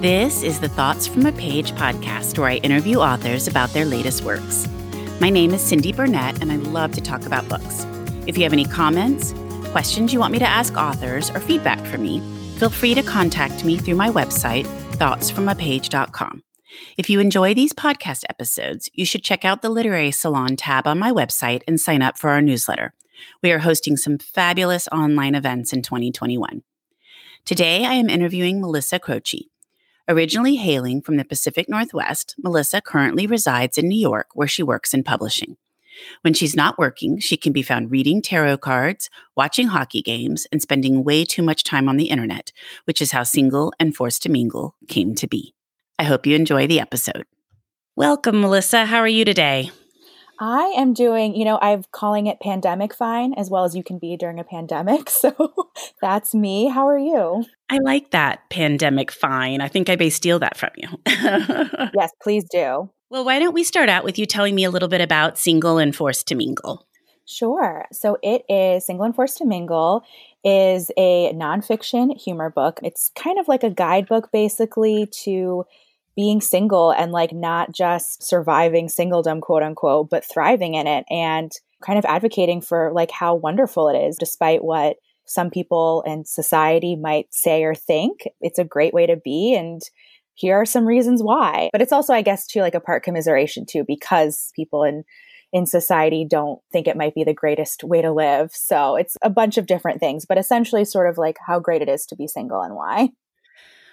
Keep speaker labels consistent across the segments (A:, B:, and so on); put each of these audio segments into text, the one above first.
A: This is the Thoughts from a Page podcast where I interview authors about their latest works. My name is Cindy Burnett, and I love to talk about books. If you have any comments, questions you want me to ask authors, or feedback for me, feel free to contact me through my website, thoughtsfromapage.com. If you enjoy these podcast episodes, you should check out the Literary Salon tab on my website and sign up for our newsletter. We are hosting some fabulous online events in 2021. Today, I am interviewing Melissa Croce. Originally hailing from the Pacific Northwest, Melissa currently resides in New York, where she works in publishing. When she's not working, she can be found reading tarot cards, watching hockey games, and spending way too much time on the internet, which is how Single and Forced to Mingle came to be. I hope you enjoy the episode. Welcome, Melissa. How are you today?
B: I am doing, you know, I'm calling it pandemic fine as well as you can be during a pandemic. So that's me. How are you?
A: I like that pandemic fine. I think I may steal that from you.
B: yes, please do.
A: Well, why don't we start out with you telling me a little bit about Single and Forced to Mingle?
B: Sure. So it is Single and Forced to Mingle is a nonfiction humor book. It's kind of like a guidebook basically to being single and like not just surviving singledom, quote unquote, but thriving in it and kind of advocating for like how wonderful it is, despite what some people in society might say or think. It's a great way to be. And here are some reasons why. But it's also, I guess, too, like a part commiseration too, because people in in society don't think it might be the greatest way to live. So it's a bunch of different things, but essentially sort of like how great it is to be single and why.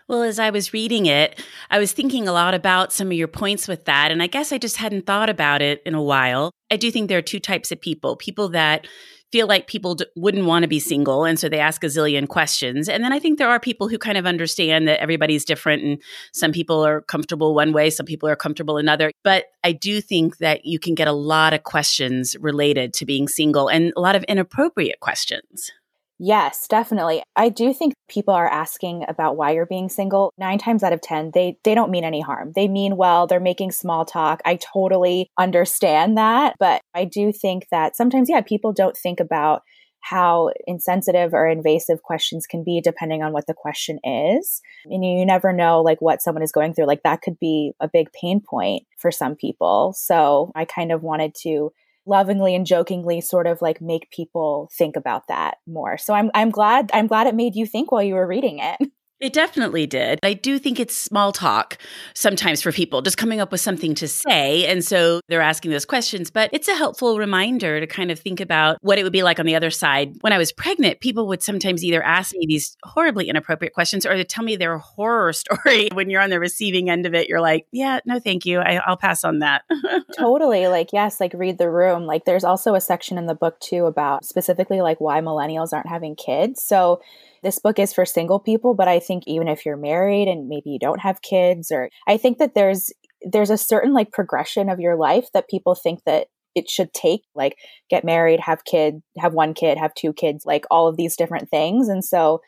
A: Well, as I was reading it, I was thinking a lot about some of your points with that. And I guess I just hadn't thought about it in a while. I do think there are two types of people people that feel like people d- wouldn't want to be single. And so they ask a zillion questions. And then I think there are people who kind of understand that everybody's different and some people are comfortable one way, some people are comfortable another. But I do think that you can get a lot of questions related to being single and a lot of inappropriate questions.
B: Yes, definitely. I do think people are asking about why you're being single. 9 times out of 10, they they don't mean any harm. They mean well, they're making small talk. I totally understand that, but I do think that sometimes yeah, people don't think about how insensitive or invasive questions can be depending on what the question is. And you never know like what someone is going through. Like that could be a big pain point for some people. So I kind of wanted to lovingly and jokingly sort of like make people think about that more. So I'm I'm glad I'm glad it made you think while you were reading it.
A: It definitely did. I do think it's small talk sometimes for people, just coming up with something to say. And so they're asking those questions, but it's a helpful reminder to kind of think about what it would be like on the other side. When I was pregnant, people would sometimes either ask me these horribly inappropriate questions or to tell me their horror story. When you're on the receiving end of it, you're like, yeah, no, thank you. I, will pass on that.
B: totally. Like, yes, like read the room. Like, there's also a section in the book too about specifically like why millennials aren't having kids. So, this book is for single people, but I think even if you're married and maybe you don't have kids or I think that there's there's a certain like progression of your life that people think that it should take like get married, have kid, have one kid, have two kids, like all of these different things. And so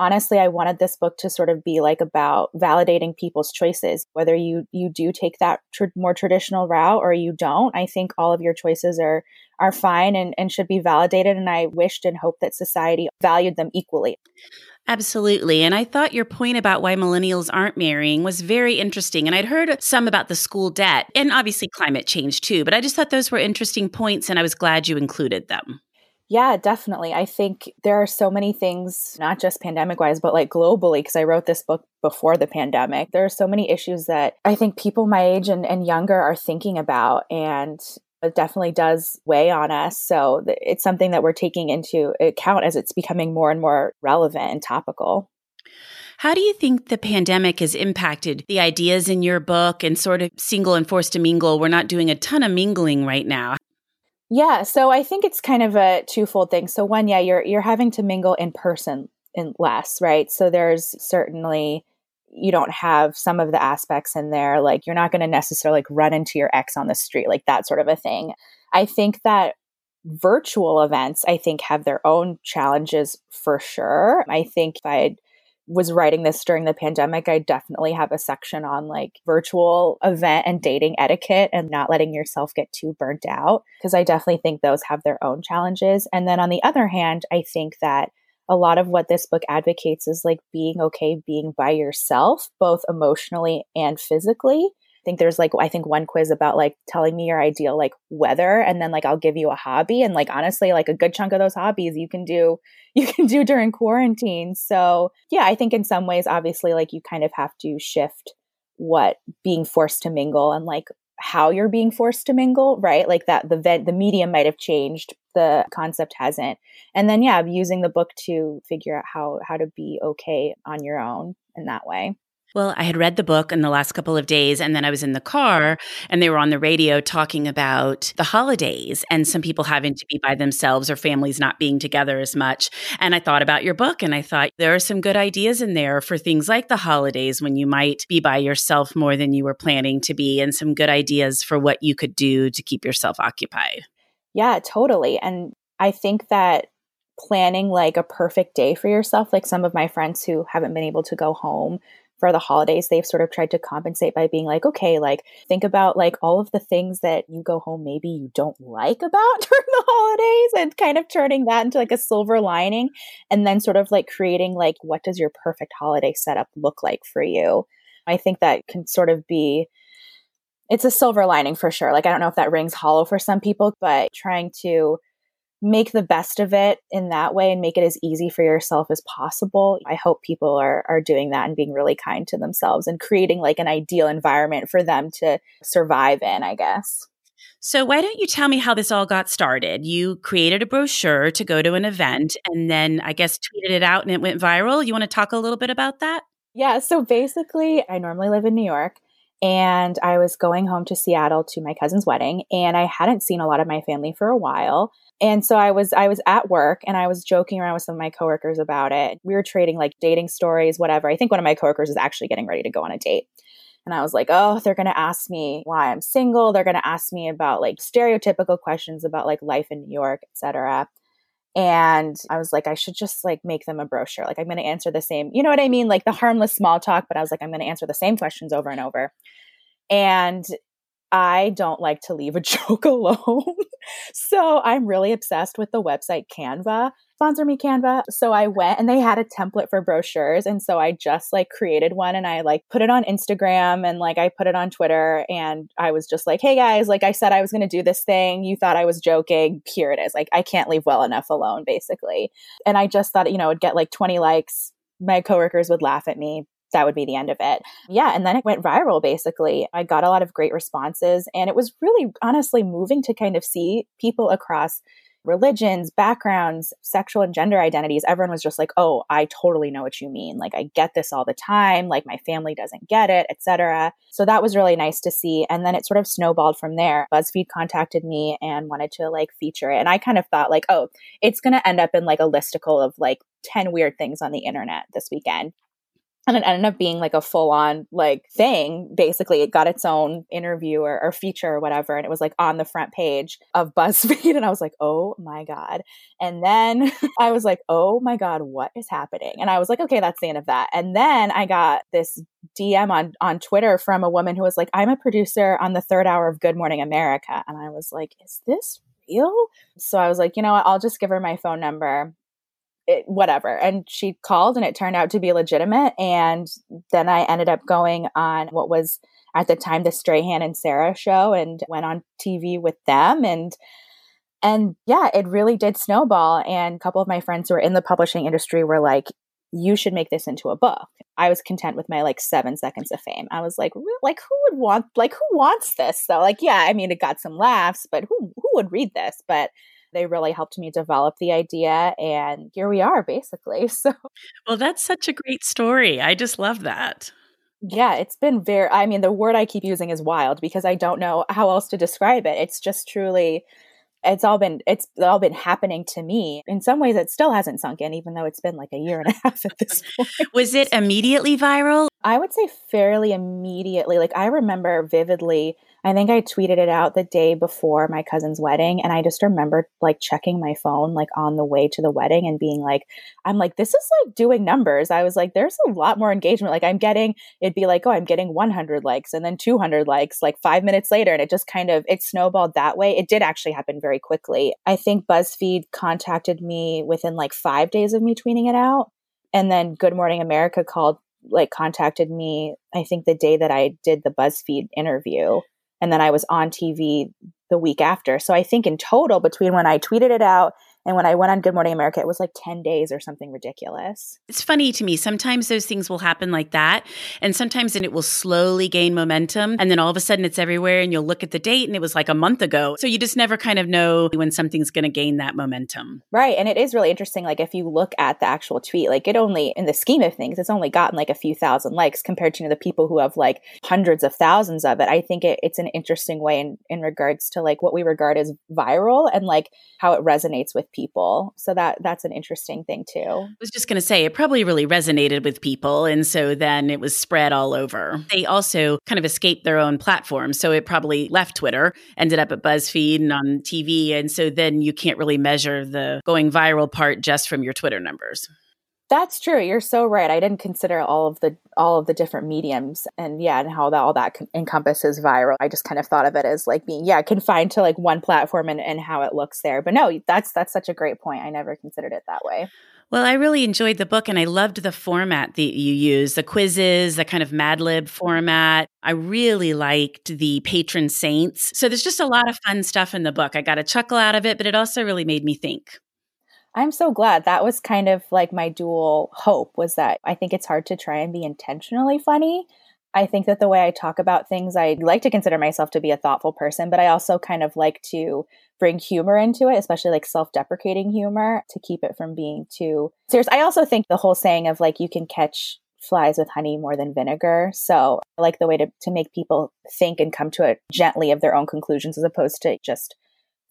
B: honestly i wanted this book to sort of be like about validating people's choices whether you you do take that tr- more traditional route or you don't i think all of your choices are are fine and, and should be validated and i wished and hoped that society valued them equally
A: Absolutely. And I thought your point about why millennials aren't marrying was very interesting. And I'd heard some about the school debt and obviously climate change too, but I just thought those were interesting points and I was glad you included them.
B: Yeah, definitely. I think there are so many things, not just pandemic wise, but like globally, because I wrote this book before the pandemic. There are so many issues that I think people my age and, and younger are thinking about. And it definitely does weigh on us. So it's something that we're taking into account as it's becoming more and more relevant and topical.
A: How do you think the pandemic has impacted the ideas in your book and sort of single and forced to mingle? We're not doing a ton of mingling right now.
B: Yeah, so I think it's kind of a twofold thing. So one, yeah, you're you're having to mingle in person in less, right? So there's certainly you don't have some of the aspects in there like you're not going to necessarily like run into your ex on the street like that sort of a thing. I think that virtual events I think have their own challenges for sure. I think if I was writing this during the pandemic, I definitely have a section on like virtual event and dating etiquette and not letting yourself get too burnt out. Because I definitely think those have their own challenges. And then on the other hand, I think that a lot of what this book advocates is like being okay being by yourself, both emotionally and physically. Think there's like I think one quiz about like telling me your ideal like weather and then like I'll give you a hobby and like honestly like a good chunk of those hobbies you can do you can do during quarantine. So, yeah, I think in some ways obviously like you kind of have to shift what being forced to mingle and like how you're being forced to mingle, right? Like that the vent the medium might have changed, the concept hasn't. And then yeah, using the book to figure out how how to be okay on your own in that way.
A: Well, I had read the book in the last couple of days, and then I was in the car and they were on the radio talking about the holidays and some people having to be by themselves or families not being together as much. And I thought about your book and I thought there are some good ideas in there for things like the holidays when you might be by yourself more than you were planning to be, and some good ideas for what you could do to keep yourself occupied.
B: Yeah, totally. And I think that planning like a perfect day for yourself, like some of my friends who haven't been able to go home for the holidays they've sort of tried to compensate by being like okay like think about like all of the things that you go home maybe you don't like about during the holidays and kind of turning that into like a silver lining and then sort of like creating like what does your perfect holiday setup look like for you? I think that can sort of be it's a silver lining for sure. Like i don't know if that rings hollow for some people but trying to make the best of it in that way and make it as easy for yourself as possible. I hope people are are doing that and being really kind to themselves and creating like an ideal environment for them to survive in, I guess.
A: So, why don't you tell me how this all got started? You created a brochure to go to an event and then I guess tweeted it out and it went viral. You want to talk a little bit about that?
B: Yeah. So, basically, I normally live in New York and I was going home to Seattle to my cousin's wedding and I hadn't seen a lot of my family for a while. And so I was I was at work and I was joking around with some of my coworkers about it. We were trading like dating stories, whatever. I think one of my coworkers is actually getting ready to go on a date. And I was like, "Oh, they're going to ask me why I'm single. They're going to ask me about like stereotypical questions about like life in New York, etc." And I was like, I should just like make them a brochure. Like I'm going to answer the same, you know what I mean? Like the harmless small talk, but I was like, I'm going to answer the same questions over and over. And I don't like to leave a joke alone. So I'm really obsessed with the website Canva. Sponsor me, Canva. So I went and they had a template for brochures. And so I just like created one and I like put it on Instagram and like I put it on Twitter. And I was just like, hey guys, like I said I was going to do this thing. You thought I was joking. Here it is. Like I can't leave well enough alone, basically. And I just thought, you know, it'd get like 20 likes. My coworkers would laugh at me that would be the end of it. Yeah. And then it went viral basically. I got a lot of great responses. And it was really honestly moving to kind of see people across religions, backgrounds, sexual and gender identities. Everyone was just like, oh, I totally know what you mean. Like, I get this all the time. Like, my family doesn't get it, etc. So that was really nice to see. And then it sort of snowballed from there. BuzzFeed contacted me and wanted to like feature it. And I kind of thought, like, oh, it's going to end up in like a listicle of like 10 weird things on the internet this weekend and it ended up being like a full on like thing. Basically, it got its own interview or, or, feature or whatever, and it was like on the front page of BuzzFeed. And I was like, oh my God. And then I was like, oh my God, what is happening? And I was like, okay, that's the end of that. And then I got this DM on on Twitter from a woman who was like, I'm a producer on the third hour of Good Morning America. And I was like, is this real? So I was like, you know what? I'll just give her my phone number it, whatever. And she called and it turned out to be legitimate. And then I ended up going on what was at the time the Strahan and Sara show and went on TV with them. And and yeah, it really did snowball. And a couple of my friends who are in the publishing industry were like, you should make this into a book. I was content with my like seven seconds of fame. I was like, like who would want like who wants this? So like, yeah, I mean, it got some laughs, but who who would read this? But they really helped me develop the idea. And here we are, basically. So,
A: well, that's such a great story. I just love that.
B: Yeah, it's been very, I mean, the word I keep using is wild because I don't know how else to describe it. It's just truly it's all been it's all been happening to me in some ways it still hasn't sunk in even though it's been like a year and a half at this point
A: was it immediately viral
B: i would say fairly immediately like i remember vividly I think I tweeted it out the day before my cousin's wedding. And I just remember like checking my phone, like on the way to the wedding and being like, I'm like, this is like doing numbers. I was like, there's a lot more engagement. Like I'm getting, it'd be like, oh, I'm getting 100 likes and then 200 likes like five minutes later. And it just kind of, it snowballed that way. It did actually happen very quickly. I think BuzzFeed contacted me within like five days of me tweeting it out. And then Good Morning America called like contacted me i think the day that i did the buzzfeed interview and then I was on TV the week after. So I think in total, between when I tweeted it out and when I went on Good Morning America, it was like 10 days or something ridiculous.
A: It's funny to me. Sometimes those things will happen like that. And sometimes it will slowly gain momentum. And then all of a sudden it's everywhere and you'll look at the date and it was like a month ago. So you just never kind of know when something's going to gain that momentum.
B: Right. And it is really interesting. Like if you look at the actual tweet, like it only, in the scheme of things, it's only gotten like a few thousand likes compared to you know, the people who have like hundreds of thousands of it. I think it, it's an interesting way in, in regards to like what we regard as viral and like how it resonates people. So that that's an interesting thing too. I
A: was just going to say it probably really resonated with people and so then it was spread all over. They also kind of escaped their own platform, so it probably left Twitter, ended up at BuzzFeed and on TV and so then you can't really measure the going viral part just from your Twitter numbers.
B: That's true. You're so right. I didn't consider all of the all of the different mediums and yeah, and how that all that encompasses viral. I just kind of thought of it as like being yeah confined to like one platform and, and how it looks there. But no, that's that's such a great point. I never considered it that way.
A: Well, I really enjoyed the book and I loved the format that you use the quizzes, the kind of Mad Lib format. I really liked the patron saints. So there's just a lot of fun stuff in the book. I got a chuckle out of it, but it also really made me think.
B: I'm so glad. That was kind of like my dual hope was that I think it's hard to try and be intentionally funny. I think that the way I talk about things, I like to consider myself to be a thoughtful person, but I also kind of like to bring humor into it, especially like self deprecating humor to keep it from being too serious. I also think the whole saying of like you can catch flies with honey more than vinegar. So I like the way to, to make people think and come to it gently of their own conclusions as opposed to just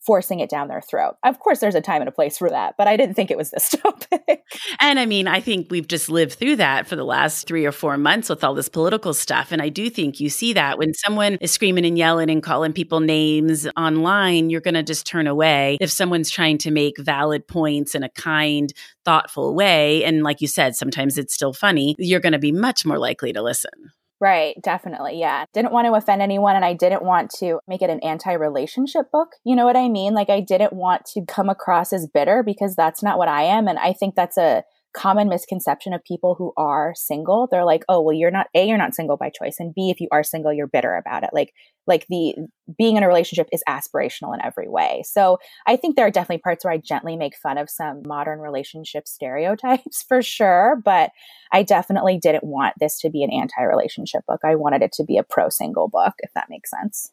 B: forcing it down their throat. Of course, there's a time and a place for that, but I didn't think it was this topic.
A: and I mean, I think we've just lived through that for the last three or four months with all this political stuff. And I do think you see that when someone is screaming and yelling and calling people names online, you're going to just turn away. If someone's trying to make valid points in a kind, thoughtful way, and like you said, sometimes it's still funny, you're going to be much more likely to listen.
B: Right, definitely. Yeah. Didn't want to offend anyone and I didn't want to make it an anti relationship book. You know what I mean? Like, I didn't want to come across as bitter because that's not what I am. And I think that's a common misconception of people who are single. They're like, oh, well, you're not, A, you're not single by choice. And B, if you are single, you're bitter about it. Like, like the being in a relationship is aspirational in every way. So I think there are definitely parts where I gently make fun of some modern relationship stereotypes for sure. But I definitely didn't want this to be an anti relationship book. I wanted it to be a pro single book, if that makes sense.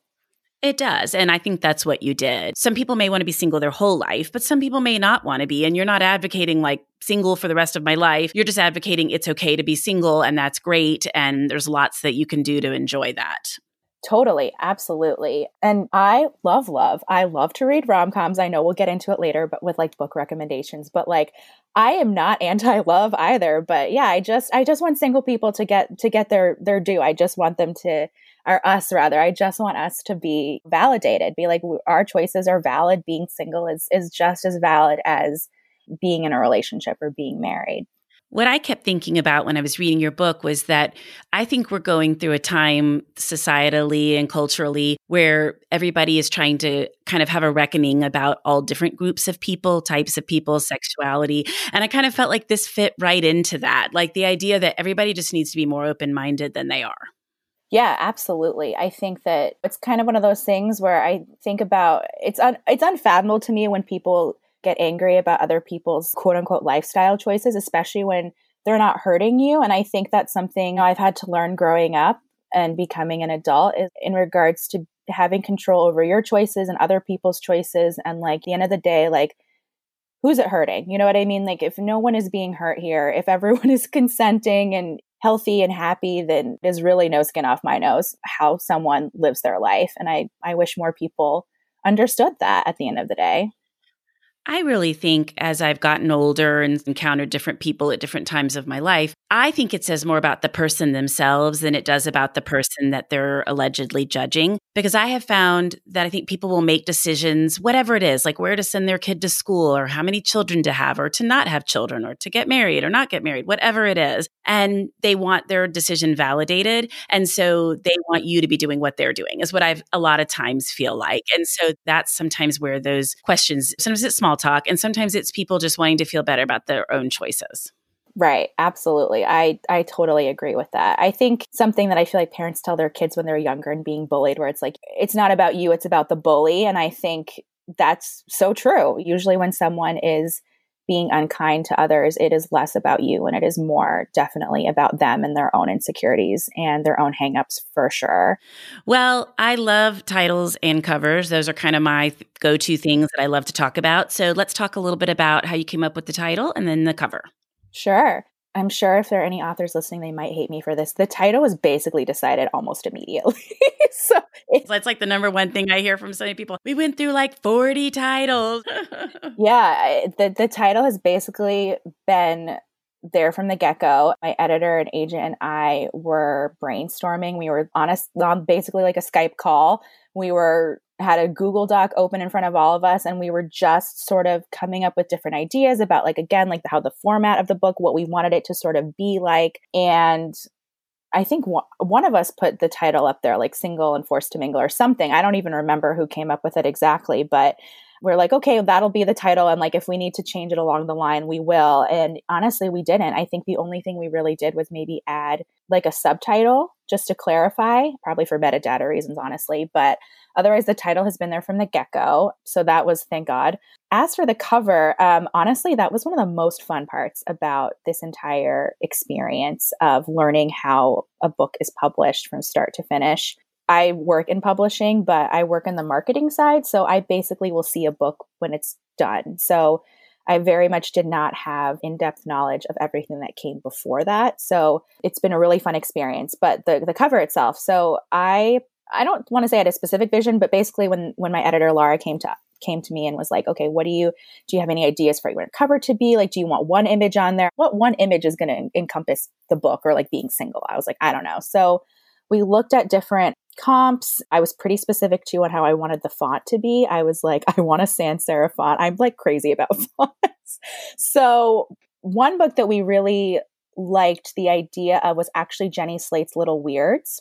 A: It does. And I think that's what you did. Some people may want to be single their whole life, but some people may not want to be. And you're not advocating like single for the rest of my life. You're just advocating it's okay to be single and that's great. And there's lots that you can do to enjoy that.
B: Totally, absolutely. And I love love. I love to read rom-coms. I know we'll get into it later but with like book recommendations, but like I am not anti-love either, but yeah, I just I just want single people to get to get their their due. I just want them to or us rather. I just want us to be validated. Be like our choices are valid. Being single is is just as valid as being in a relationship or being married.
A: What I kept thinking about when I was reading your book was that I think we're going through a time societally and culturally where everybody is trying to kind of have a reckoning about all different groups of people, types of people, sexuality. And I kind of felt like this fit right into that. Like the idea that everybody just needs to be more open minded than they are.
B: Yeah, absolutely. I think that it's kind of one of those things where I think about it's un, it's unfathomable to me when people get angry about other people's quote unquote lifestyle choices, especially when they're not hurting you. And I think that's something I've had to learn growing up and becoming an adult is in regards to having control over your choices and other people's choices. And like the end of the day, like who's it hurting? You know what I mean? Like if no one is being hurt here, if everyone is consenting and healthy and happy, then there's really no skin off my nose how someone lives their life. And I, I wish more people understood that at the end of the day.
A: I really think as I've gotten older and encountered different people at different times of my life, I think it says more about the person themselves than it does about the person that they're allegedly judging. Because I have found that I think people will make decisions, whatever it is, like where to send their kid to school or how many children to have or to not have children or to get married or not get married, whatever it is. And they want their decision validated. And so they want you to be doing what they're doing, is what I've a lot of times feel like. And so that's sometimes where those questions, sometimes it's small talk and sometimes it's people just wanting to feel better about their own choices.
B: Right, absolutely. I I totally agree with that. I think something that I feel like parents tell their kids when they're younger and being bullied where it's like it's not about you, it's about the bully and I think that's so true. Usually when someone is being unkind to others, it is less about you and it is more definitely about them and their own insecurities and their own hangups for sure.
A: Well, I love titles and covers. Those are kind of my go to things that I love to talk about. So let's talk a little bit about how you came up with the title and then the cover.
B: Sure. I'm sure if there are any authors listening, they might hate me for this. The title was basically decided almost immediately. so
A: it's, it's, like the number one thing I hear from so many people. We went through like 40 titles.
B: yeah, the the title has basically been there from the get go. My editor and agent and I were brainstorming. We were on a on basically like a Skype call. We were had a Google Doc open in front of all of us, and we were just sort of coming up with different ideas about, like, again, like how the format of the book, what we wanted it to sort of be like. And I think one of us put the title up there, like Single and Forced to Mingle or something. I don't even remember who came up with it exactly, but we're like, okay, that'll be the title. And like, if we need to change it along the line, we will. And honestly, we didn't. I think the only thing we really did was maybe add like a subtitle just to clarify, probably for metadata reasons, honestly. But otherwise, the title has been there from the get go. So that was thank God. As for the cover, um, honestly, that was one of the most fun parts about this entire experience of learning how a book is published from start to finish. I work in publishing, but I work in the marketing side. So I basically will see a book when it's done. So I very much did not have in depth knowledge of everything that came before that. So it's been a really fun experience. But the, the cover itself, so I I don't want to say I had a specific vision, but basically when when my editor Laura came to came to me and was like, okay, what do you do you have any ideas for your cover to be? Like, do you want one image on there? What one image is going to encompass the book or like being single? I was like, I don't know. So we looked at different comps. I was pretty specific too on how I wanted the font to be. I was like, I want a sans serif font. I'm like crazy about fonts. So one book that we really liked the idea of was actually Jenny Slate's Little Weirds.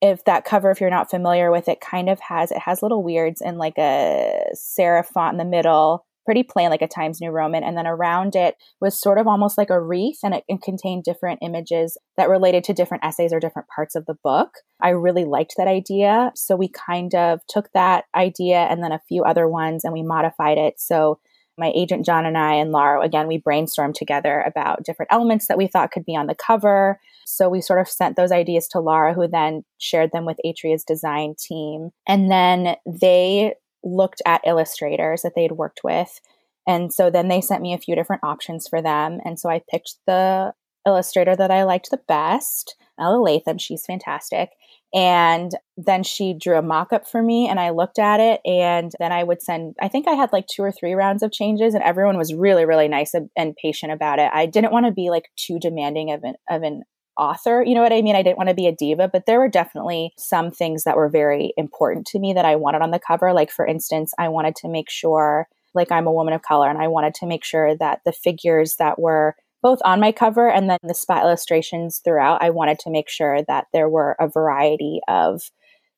B: If that cover, if you're not familiar with it, kind of has it has little weirds and like a serif font in the middle pretty plain, like a Times New Roman. And then around it was sort of almost like a wreath, and it, it, contained different images that related to different essays or different parts of the book. I really liked that idea. So we kind of took that idea and then a few other ones and we modified it. So my agent John and I and Laura, again, we brainstormed together about different elements that we thought could be on the cover. So we sort of sent those ideas to Laura, who then shared them with Atria's design team. And then they looked at illustrators that they'd worked with. And so then they sent me a few different options for them. And so I picked the illustrator that I liked the best, Ella Latham. She's fantastic. And then she drew a mock up for me and I looked at it. And then I would send, I think I had like two or three rounds of changes and everyone was really, really nice and patient about it. I didn't want to be like too demanding of an, of an author. You know what I mean? I didn't want to be a diva, but there were definitely some things that were very important to me that I wanted on the cover. Like, for instance, I wanted to make sure, like, I'm a woman of color, and I wanted to make sure that the figures that were both on my cover and then the spot illustrations throughout, I wanted to make sure that there were a variety of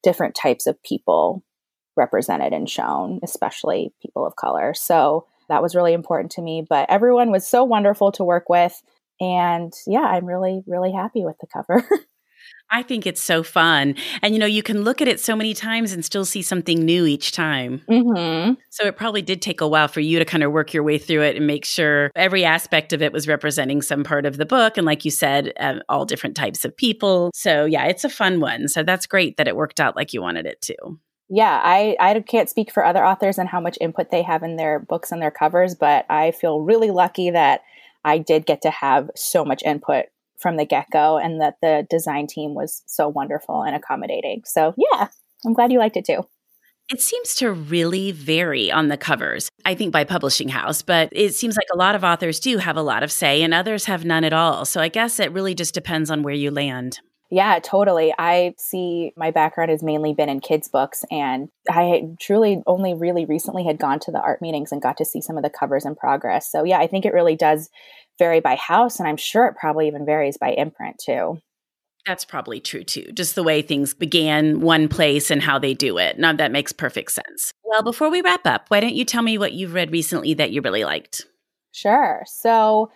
B: different types of people represented and shown, especially people of color. So that was really important to me. But everyone was so wonderful to work with. And yeah, I'm really, really happy with the cover.
A: I think it's so fun. And you know, you can look at it so many times and still see something new each time. Mm-hmm. So it probably did take a while for you to kind of work your way through it and make sure every aspect of it was representing some part of the book. And like you said, uh, all different types of people. So yeah, it's a fun one. So that's great that it worked out like you wanted it to.
B: Yeah, I, I can't speak for other authors and how much input they have in their books and their covers, but I feel really lucky that I did get to have so much input from the get go and that the design team was so wonderful and accommodating. So, yeah, I'm glad you liked it too.
A: It seems to really vary on the covers, I think by publishing house, but it seems like a lot of authors do have a lot of say and others have none at all. So I guess it really just depends on where you land.
B: Yeah, totally. I see my background has mainly been in kids' books, and I truly only really recently had gone to the art meetings and got to see some of the covers in progress. So, yeah, I think it really does vary by house, and I'm sure it probably even varies by imprint too.
A: That's probably true too. Just the way things began one place and how they do it. Now that makes perfect sense. Well, before we wrap up, why don't you tell me what you've read recently that you really liked?
B: Sure. So,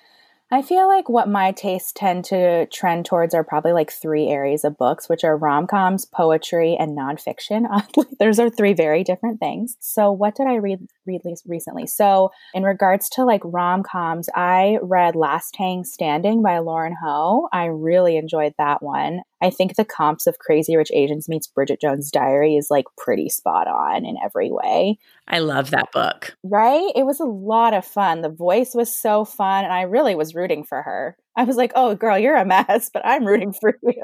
B: I feel like what my tastes tend to trend towards are probably like three areas of books, which are rom coms, poetry, and nonfiction. Those are three very different things. So, what did I read read recently? So, in regards to like rom coms, I read Last Tang Standing by Lauren Ho. I really enjoyed that one. I think the comps of Crazy Rich Asians meets Bridget Jones' Diary is like pretty spot on in every way.
A: I love that book.
B: Right? It was a lot of fun. The voice was so fun, and I really was rooting for her. I was like, oh, girl, you're a mess, but I'm rooting for you.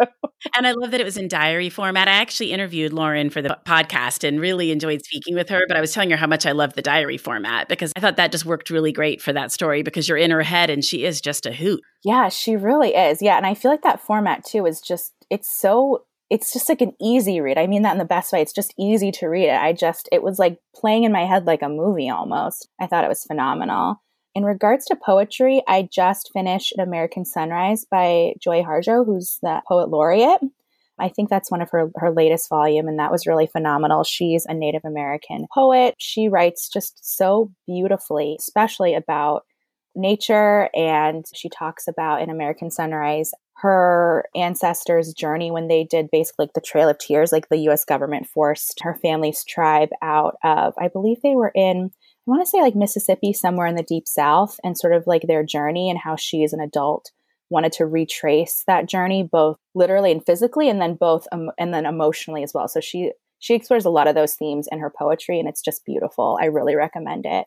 A: and I love that it was in diary format. I actually interviewed Lauren for the podcast and really enjoyed speaking with her. But I was telling her how much I love the diary format because I thought that just worked really great for that story because you're in her head and she is just a hoot.
B: Yeah, she really is. Yeah. And I feel like that format too is just, it's so it's just like an easy read. I mean that in the best way. It's just easy to read it. I just, it was like playing in my head like a movie almost. I thought it was phenomenal. In regards to poetry, I just finished An American Sunrise by Joy Harjo, who's the poet laureate. I think that's one of her, her latest volume, and that was really phenomenal. She's a Native American poet. She writes just so beautifully, especially about nature. And she talks about in American Sunrise her ancestors' journey when they did basically like the Trail of Tears, like the US government forced her family's tribe out of, I believe they were in I want to say like Mississippi, somewhere in the deep south, and sort of like their journey and how she as an adult wanted to retrace that journey, both literally and physically, and then both um, and then emotionally as well. So she she explores a lot of those themes in her poetry, and it's just beautiful. I really recommend it.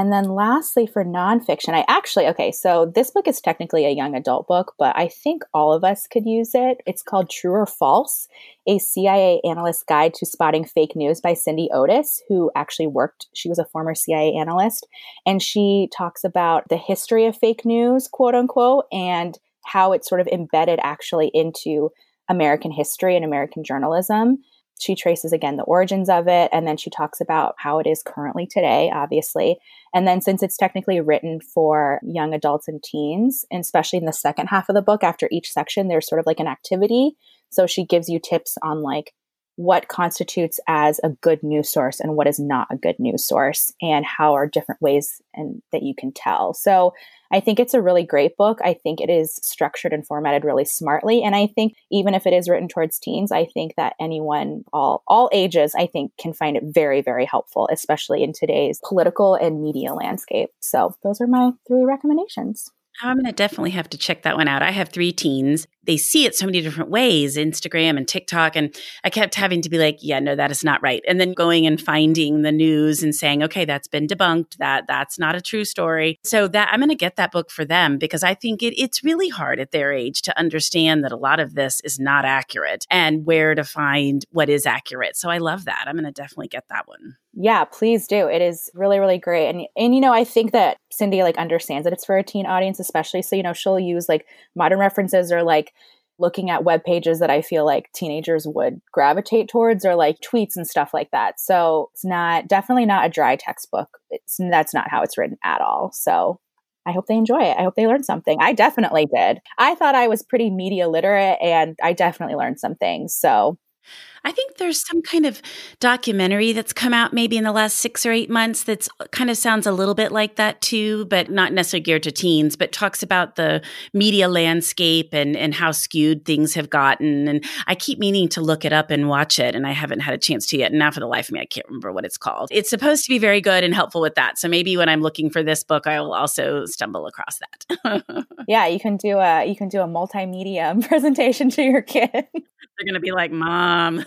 B: And then lastly, for nonfiction, I actually, okay, so this book is technically a young adult book, but I think all of us could use it. It's called True or False, a CIA analyst guide to spotting fake news by Cindy Otis, who actually worked, she was a former CIA analyst. And she talks about the history of fake news, quote unquote, and how it's sort of embedded actually into American history and American journalism she traces again the origins of it and then she talks about how it is currently today obviously. And then since it's technically written for young adults and teens and especially in the second half of the book after each section there's sort of like an activity. So she gives you tips on like what constitutes as a good news source and what is not a good news source and how are different ways and that you can tell so I think it's a really great book. I think it is structured and formatted really smartly. And I think even if it is written towards teens, I think that anyone, all, all ages, I think can find it very, very helpful, especially in today's political and media landscape. So those are my three recommendations.
A: I'm going to definitely have to check that one out. I have three teens. They see it so many different ways Instagram and TikTok. And I kept having to be like, yeah, no, that is not right. And then going and finding the news and saying, okay, that's been debunked. That that's not a true story. So that I'm going to get that book for them because I think it, it's really hard at their age to understand that a lot of this is not accurate and where to find what is accurate. So I love that. I'm going to definitely get that one.
B: Yeah, please do. It is really, really great. And and you know, I think that Cindy like understands that it's for a teen audience, especially. So, you know, she'll use like modern references or like looking at web pages that I feel like teenagers would gravitate towards or like tweets and stuff like that. So it's not definitely not a dry textbook. It's that's not how it's written at all. So I hope they enjoy it. I hope they learn something. I definitely did. I thought I was pretty media literate and I definitely learned some things. So
A: I think there's some kind of documentary that's come out maybe in the last six or eight months that's uh, kind of sounds a little bit like that too, but not necessarily geared to teens, but talks about the media landscape and, and how skewed things have gotten. And I keep meaning to look it up and watch it, and I haven't had a chance to yet. And now for the life of me, I can't remember what it's called. It's supposed to be very good and helpful with that. So maybe when I'm looking for this book, I will also stumble across that.
B: yeah, you can do a you can do a multimedia presentation to your kid.
A: They're going to be like, Mom.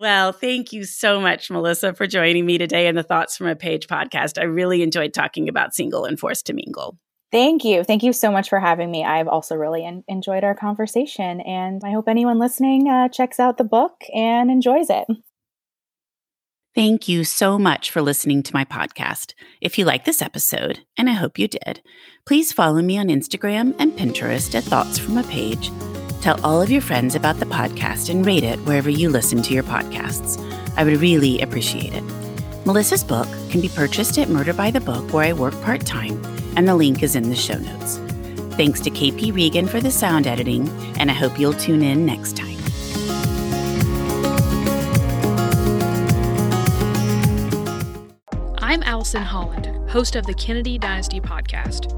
A: Well, thank you so much, Melissa, for joining me today in the Thoughts from a Page podcast. I really enjoyed talking about Single and Forced to Mingle.
B: Thank you. Thank you so much for having me. I've also really en- enjoyed our conversation, and I hope anyone listening uh, checks out the book and enjoys it.
A: Thank you so much for listening to my podcast. If you like this episode, and I hope you did, please follow me on Instagram and Pinterest at Thoughts from a Page. Tell all of your friends about the podcast and rate it wherever you listen to your podcasts. I would really appreciate it. Melissa's book can be purchased at Murder by the Book, where I work part time, and the link is in the show notes. Thanks to KP Regan for the sound editing, and I hope you'll tune in next time.
C: I'm Allison Holland, host of the Kennedy Dynasty podcast.